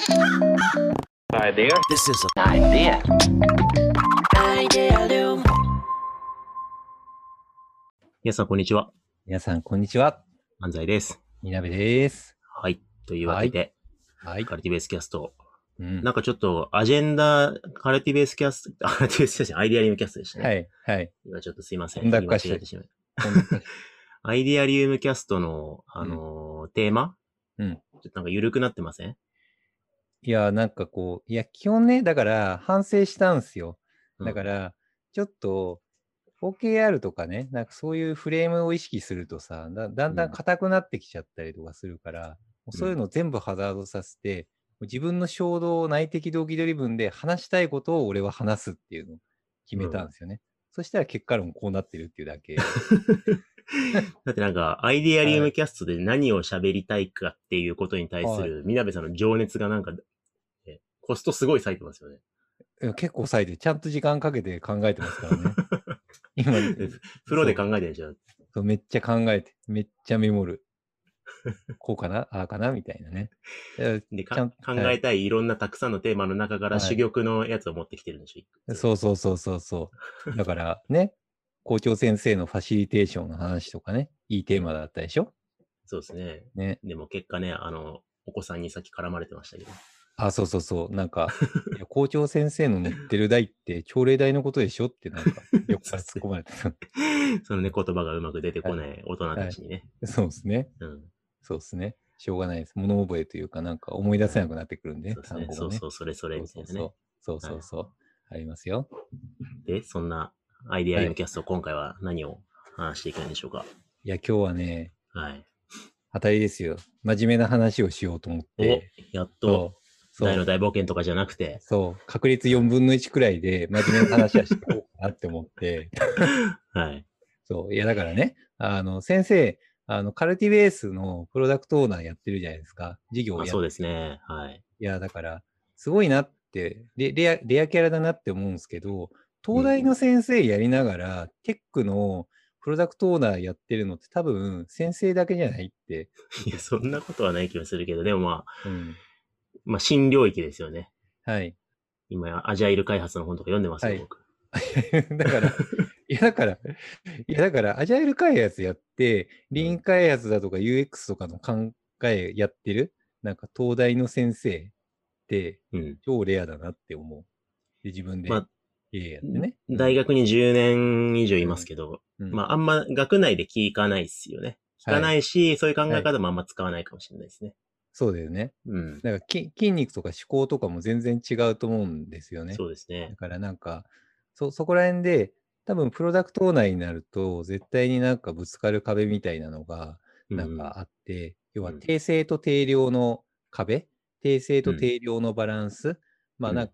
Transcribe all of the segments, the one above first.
Idea. This is an idea. Idealum. 皆さん、こんにちは。皆さん、こんにちは。安西です。みなべです。はい。というわけで、はい。カルティベースキャスト。うんなんかちょっと、アジェンダ、カルティベースキャスト、あカルティベースキャストアイデアリウムキャストでしたね。。はいい。はい。今ちょっとすいません。混濁化して言い間違えてしまい アイデアリウムキャストの、あのーテーマ？うんちょっとなんか緩くなってません？いや、なんかこう、いや、基本ね、だから反省したんすよ。うんだから、ちょっと、OKR とかね、なんかそういうフレームを意識するとさ、だだんだん硬くなってきちゃったりとかするから、もうそういうの全部ハザードさせて、自分の衝動、内的動機ドリブンで話したいことを俺は話すっていうのを決めたんですよね。そしたら結果論こうなってるっていうだけ。だってなんか、アイデアリウムキャストで何を喋りたいかっていうことに対する、みなべさんの情熱がなんか、ねコストすごい割いてますよね。結構割いて、ちゃんと時間かけて考えてますからね。今、プロで考えてるんじゃん。そうめっちゃ考えて、めっちゃメモる。こうかな？ああかな？みたいなね。で、考えたいいろんなたくさんのテーマの中からはい珠玉のやつを持ってきてるんでしょ？そうそうそうそうそう。だからね、校長先生のファシリテーションの話とかね、いいテーマだったでしょ？そうですね。ね。でも結果ね、あの、お子さんにさっき絡まれてましたけど。あ、そうそうそう。なんか、いや校長先生の乗ってる台って朝礼台のことでしょってなんか、横から突っ込まれてた。そのね、言葉がうまく出てこない大人たちにね。そうですね。うん。そうですね。しょうがないです。物覚えというか、なんか思い出せなくなってくるんで、そうですね。そうそう、それそれみたいなね。そうそうそうそう。ありますよ。で、そんなアイデアリウムキャスト、今回は何を話していくんでしょうか？いや、今日はね、はい。当たりですよ。真面目な話をしようと思っおて。、やっと、そう。大の。大冒険とかじゃなくて、そう。確率4分の1くらいで真面目な話はしようかなって思って。はい。そう。いや、だからね、あの、先生、あの、カルティベースのプロダクトオーナーやってるじゃないですか。事業をやってあそうですね。はい。いや、だから、すごいなってレ、レア、レアキャラだなって思うんですけど、東大の先生やりながら、テックのプロダクトオーナーやってるのって多分、先生だけじゃないって。いや、そんなことはない気がするけど、でもまあ、うん。まあ、新領域ですよね。はい。今、アジャイル開発の本とか読んでますよ、はい僕。だから、いや、だから、いや、だから、アジャイル開発やって、リーン開発だとか UX とかの考えやってる、なんか東大の先生って、うん。超レアだなって思う。で、自分で、まあいややってね。大学に10年以上いますけど、うん、まあ、あんま学内で聞かないですよね。聞かないし、そういう考え方もあんま使わないかもしれないですね。そうだよね。うん。だからき筋肉とか思考とかも全然違うと思うんですよね。そうですねだ。からなんか、そ、そこら辺で、多分プロダクトオーナーになると、絶対になんかぶつかる壁みたいなのが、なんかあって、要はうん定性と定量の壁、定性とうん定量のバランス、まあうんなんか、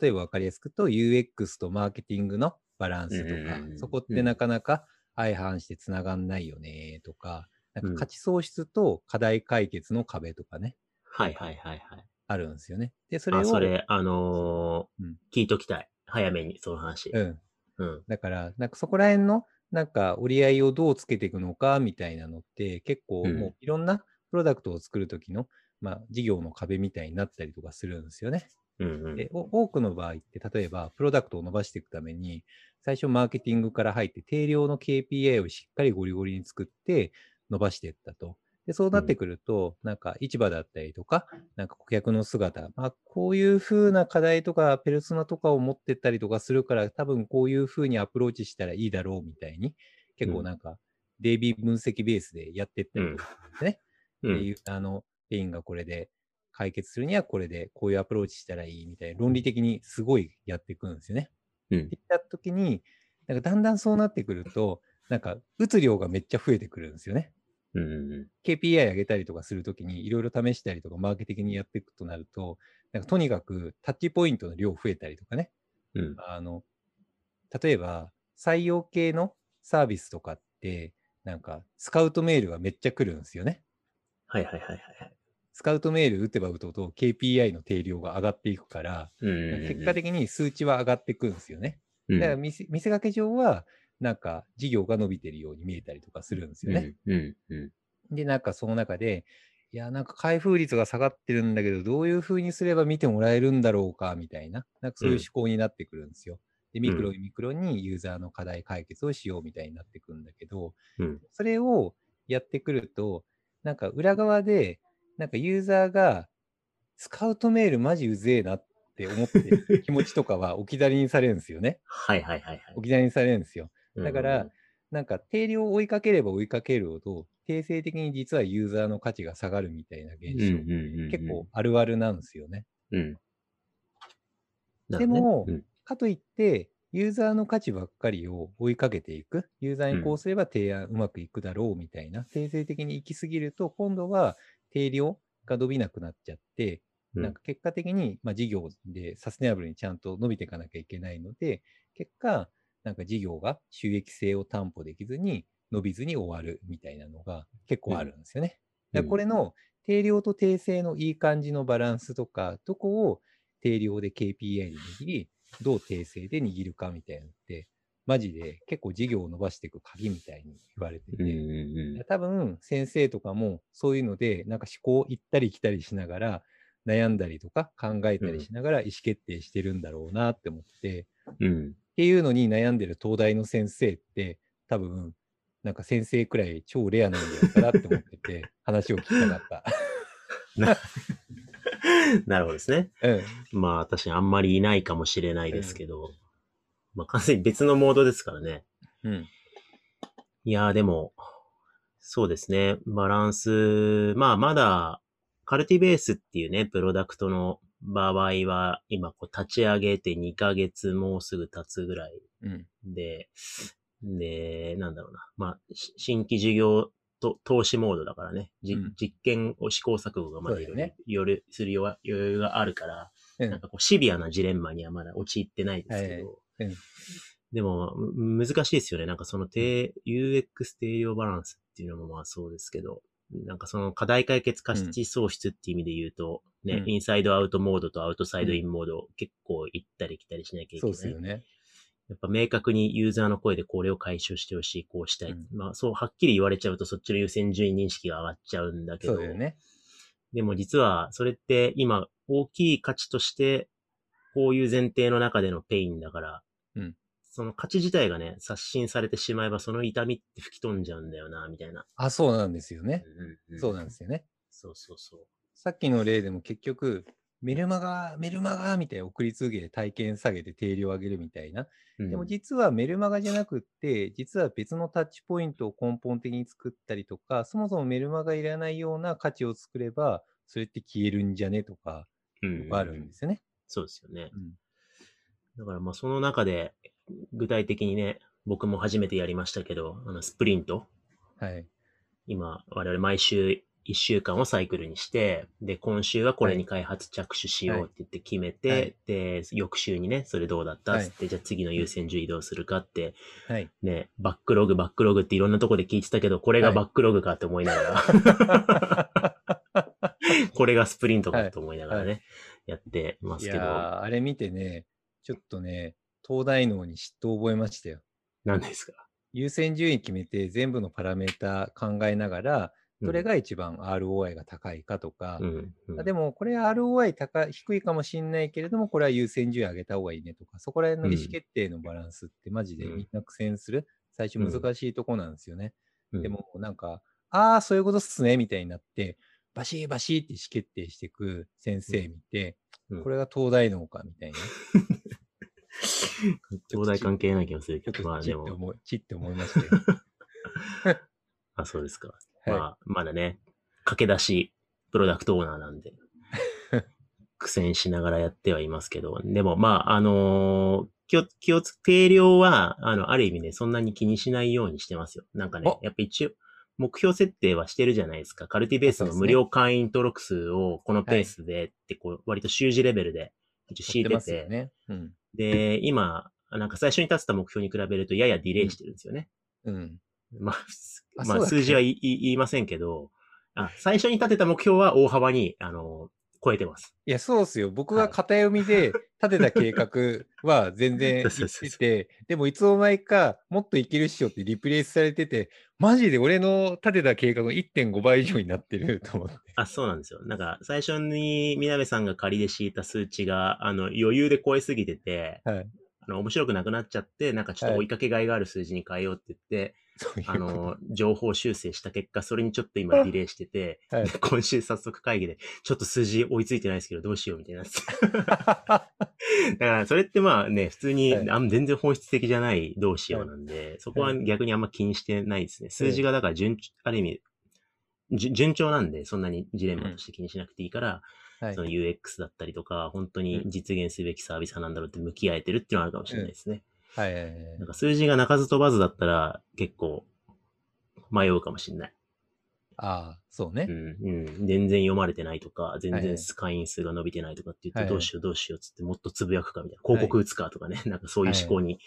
例えば分かりやすくと UX とマーケティングのバランスとか、そこってなかなか相反してつながんないよねとか、なんうんか価値創出と課題解決の壁とかね、はいはいはいはい。あるんですよね。で、それを、あ、それ、あのーうん聞いときたい。早めに、その話。うん。うん。だから、なんかそこら辺の、なんか折り合いをどうつけていくのかみたいなのって、結構うんもういろんなプロダクトを作るときの、まあ、事業の壁みたいになったりとかするんですよね。うんうん。で、お多くの場合って、例えば、プロダクトを伸ばしていくために、最初マーケティングから入って、定量の KPI をしっかりゴリゴリに作って伸ばしていったと。で、そうなってくると、なんか市場だったりとか、なんか顧客の姿、まあ、こういう風な課題とか、ペルソナとかを持ってったりとかするから、多分こういう風にアプローチしたらいいだろうみたいに、結構なんか、デイビー分析ベースでやってったりとかね。うん。っていう、あの、ペインがこれで解決するにはこれでこういうアプローチしたらいいみたいな、論理的にすごいやっていくんですよね。うんっていった時に、なんかだんだんそうなってくると、なんか打つ量がめっちゃ増えてくるんですよね。うんうん。KPI 上げたりとかするときにいろいろ試したりとかマーケ的にやっていくとなると、なんかとにかくタッチポイントの量増えたりとかね。うん。あの、例えば採用系のサービスとかって、なんかスカウトメールがめっちゃ来るんですよね。はいはいはいはい。スカウトメール打てば打とうと KPI の定量が上がっていくから、うんうんうん。結果的に数値は上がっていくんですよね。うんだから見せ見せかけ上は、なんか事業が伸びてるように見えたりとかするんですよね。うん。で、なんかその中で、いや、なんか開封率が下がってるんだけど、どういうふうにすれば見てもらえるんだろうか、みたいな、なんかそういう思考になってくるんですよ。で、ミクロミクロにユーザーの課題解決をしようみたいになってくるんだけど、うん。それをやってくると、なんか裏側で、なんかユーザーが、スカウトメールマジうぜえなって思ってる気持ちとかは置き去りにされるんですよね。はいはいはいはい。置き去りにされるんですよ。だからうん、なんか定量を追いかければ追いかけるほど、定性的に実はユーザーの価値が下がるみたいな現うん象、うんうんうん、結構あるあるなんですよね。うん。ね。でもうん。かといって、ユーザーの価値ばっかりを追いかけていく、ユーザーにこうすれば提案うまくいくだろうみたいな、定性的に行き過ぎると、今度は定量が伸びなくなっちゃって、うん。なんか結果的に、まあ、事業でサステナブルにちゃんと伸びていかなきゃいけないので、結果、なんか事業が収益性を担保できずに伸びずに終わるみたいなのが結構あるんですよね。だからこれの定量と定性のいい感じのバランスとか、どこを定量で KPI に握り、どう定性で握るかみたいなのって、マジで結構事業を伸ばしていく鍵みたいに言われてて、うんうんうん多分先生とかもそういうので、なんか思考行ったり来たりしながら、悩んだりとか考えたりしながら意思決定してるんだろうなって思って、うん。っていうのに悩んでる東大の先生って、多分、なんか先生くらい超レアなんじゃないかなって思ってて、話を聞きたかっ なるほどですね。た。うん。まあ、確かにあんまりいないかもしれないですけど、まあ、完全に別のモードですからね。うん。いやー、でも、そうですね。バランス、まあ、まだ、カルティベースっていうね、プロダクトの場合は、今、こう、立ち上げて2ヶ月もうすぐ経つぐらいうん。で、で、なんだろうな。まあ、し新規事業と投資モードだからね。じうん実験を試行錯誤がまだいろいろそうだよね夜する余裕があるから、うんなんかこうシビアなジレンマにはまだ陥ってないですけど、はいうんでも、む難しいですよね。なんかその低、UX 定量バランスっていうのもまあそうですけど、なんかその課題解決可視値創出っていう意味で言うと、ね、うんインサイドアウトモードとアウトサイドインモードを結構行ったり来たりしなきゃいけない。そうですよね。やっぱ明確にユーザーの声でこれを解消してほしい、こうしたい。うんまあそうはっきり言われちゃうとそっちの優先順位認識が上がっちゃうんだけど、そうだよね。でも実はそれって今大きい価値としてこういう前提の中でのペインだから、うんその価値自体がね、刷新されてしまえばその痛みって吹き飛んじゃうんだよな、みたいな。あ、そうなんですよね。うんうんそうなんですよね。そうそうそう。さっきの例でも結局、メルマガ、メルマガみたいな送り続けて体験下げて定量上げるみたいな。うんでも実はメルマガじゃなくって、実は別のタッチポイントを根本的に作ったりとか、そもそもメルマガいらないような価値を作れば、それって消えるんじゃねとか、うんあるんですよね。そうですよね。うんだからまあその中で具体的にね、僕も初めてやりましたけど、あのスプリント。はい。今、我々毎週1週間をサイクルにして、で、今週はこれに開発着手しようって言って決めて、はい。で、翌週にね、それどうだったっつって、じゃあ次の優先順位どうするかって、はい。ね、バックログ、バックログっていろんなとこで聞いてたけど、これがはい。バックログかって思いながら、これがスプリントかと思いながらね、はい。やってまいすけど、やー、あれ見てね、ちょっとね、東大脳に嫉妬を覚えましたよ。何ですか？優先順位決めて全部のパラメータ考えながら、どれが一番 ROI が高いかとか、うん、うん。あでもこれ ROI 高い低いかもしれないけれども、これは優先順位上げた方がいいねとか、そこら辺の意思決定のバランスってマジでうん。みんな苦戦する、最初難しいとこなんですよね。うん。でもなんか、ああ、そういうことっすね、みたいになって、バシーバシーって意思決定していく先生見て、うん。これが東大脳かみたいな。東大関係ない気がするけど、まあでも、とチッて思う、チッて思いましたよ。あ、そうですか。はいまあ、まだね、駆け出し、プロダクトオーナーなんで、苦戦しながらやってはいますけど、でも、まあ、あのー気を、気をつ、定量は、あの、ある意味ね、そんなに気にしないようにしてますよ。なんかね、やっぱ一応、目標設定はしてるじゃないですか。カルティベースの無料会員登録数をこのペースでって、こう、割と習字レベルで一応敷いててて、ね。うん。で、今、なんか最初に立てた目標に比べるとややディレイしてるんですよね。うん。まあ、まあ、数字は言い言いませんけど、あ、最初に立てた目標は大幅に、あの、超えてます。いや、そうっすよ。僕が片読みで 立てた計画は全然そういっそうそうてて、でもいつの間にかもっといけるっしょってリプレイスされてて、マジで俺の立てた計画の1.5倍以上になってると思って。あ、そうなんですよ。なんか、最初に、みなべさんが仮で敷いた数値が、あの、余裕で超えすぎてて、はい。あの、面白くなくなっちゃって、なんかちょっと追いかけがいがある数字に変えようって言って、そういうあの、情報修正した結果、それにちょっと今ディレイしてて、はい。で 今週早速会議で、ちょっと数字追いついてないですけど、どうしようみたいにな。だから、それってまあね、普通に、はい。あん全然本質的じゃないどうしようなんで、そこは逆にあんま気にしてないですね。数字がだから順、ある意味、じゅ順調なんで、そんなにジレンマとして気にしなくていいから、はい。その UX だったりとか、本当に実現すべきサービスなんだろうって向き合えてるっていうのはあるかもしれないですね。はいはいはいなんか数字が鳴かず飛ばずだったら結構迷うかもしれない。ああ、そうねう。ん、うん。全然読まれてないとか、全然はいはい会員数が伸びてないとかって言って、はいはいどうしようどうしようっつってもっとつぶやくかみたいな。広告打つかとかね、なんかそういう思考に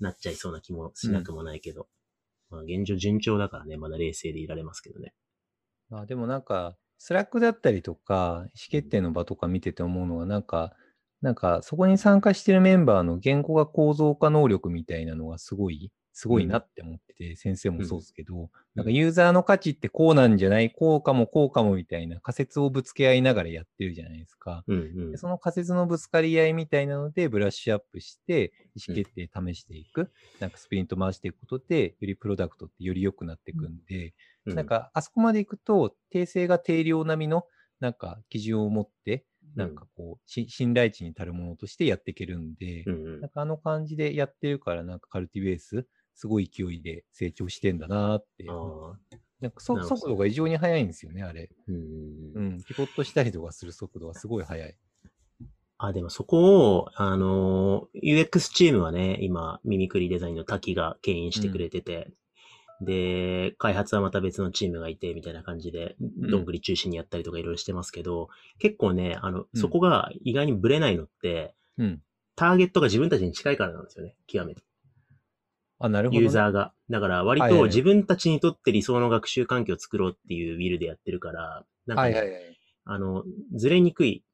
なっちゃいそうな気もしなくもないけど。まあ現状順調だからね、まだ冷静でいられますけどね。まあでもなんか、 Slack だったりとか、意思決定の場とか見てて思うのは、なんか、なんかそこに参加してるメンバーの言語化構造化能力みたいなのがすごい、すごいなって思ってて、先生もそうですけど、なんかユーザーの価値ってこうなんじゃない？こうかもこうかもみたいな仮説をぶつけ合いながらやってるじゃないですか。うんうん。で。その仮説のぶつかり合いみたいなので、ブラッシュアップして、意思決定試していく、なんかスプリント回していくことで、よりプロダクトってより良くなっていくん。で、うなん、か、あそこまで行くと、訂正が定量並みの、なんか、基準を持って、なんかこう、し信頼値に足るものとしてやっていけるんで、うんうんなんかあの感じでやってるから、なんかカルティベース、すごい勢いで成長してんだなーって。なんか速度が異常に速いんですよね、あれ。うんううんん。ピボットしたりとかする速度がすごい速い。あ、でもそこを、あの、UX チームはね、今、ミミクリデザインの滝が牽引してくれてて、で、開発はまた別のチームがいて、みたいな感じで、んどんぐり中心にやったりとかいろいろしてますけど、結構ね、あの、うんそこが意外にブレないのって、うん。ターゲットが自分たちに近いからなんですよね、極めて。あ、なるほど、ね。ユーザーが。だから割はいはいはいと自分たちにとって理想の学習環境を作ろうっていうウィルでやってるから、なんかね、はいはいはい。あの、ずれにくい。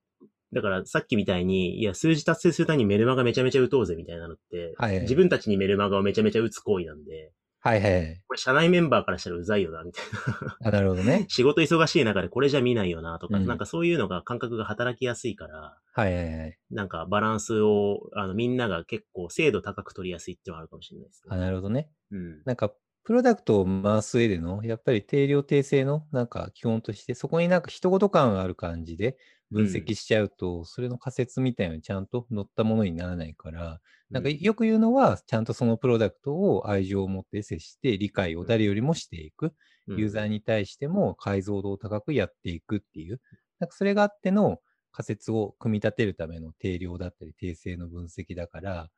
だからさっきみたいに、いや、数字達成するためにメルマガめちゃめちゃ打とうぜみたいなのって、はいはい自分たちにメルマガをめちゃめちゃ打つ行為なんで、はいはいはい。これ社内メンバーからしたらうざいよな、みたいな。あ、なるほどね。仕事忙しい中でこれじゃ見ないよな、とか、うんなんかそういうのが感覚が働きやすいから、はいはいはい。なんかバランスを、あの、みんなが結構精度高く取りやすいっていうのはあるかもしれないですあ、ね。なるほどね。うん。なんか、プロダクトを回す上での、やっぱり定量定性の、なんか基本として、そこになんか人事感がある感じで分析しちゃうと、それの仮説みたいなのにちゃんと乗ったものにならないから、なんかうんよく言うのは、ちゃんとそのプロダクトを愛情を持って接して、理解を誰よりもしていく。ユーザーに対しても解像度を高くやっていくっていう、なんかそれがあっての仮説を組み立てるための定量だったり定性の分析だから、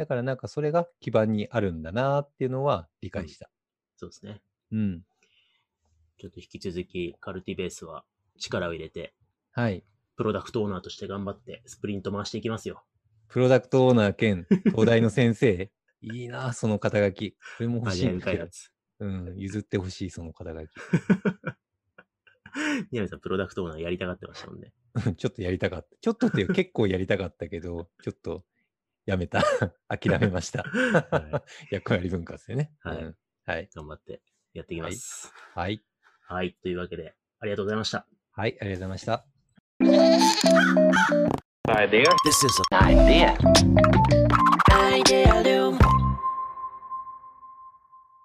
だからなんかそれが基盤にあるんだなっていうのは理解した。そうですね。うん。ちょっと引き続き、カルティベースは力を入れて、はい。プロダクトオーナーとして頑張って、スプリント回していきますよ。プロダクトオーナー兼東大の先生。いいな、その肩書き。これも欲しい。うん、譲ってほしい、その肩書き。宮根さん、プロダクトオーナーやりたがってましたもんね。うんちょっとやりたかった。ちょっとっていう結構やりたかったけど、ちょっとやめた。諦めました。は 役割分割でね。はいうんはい。頑張ってやっていきます。はい。はい。というわけで、ありがとうございました。はい、ありがとうございました。This is an idea. Idea Loom.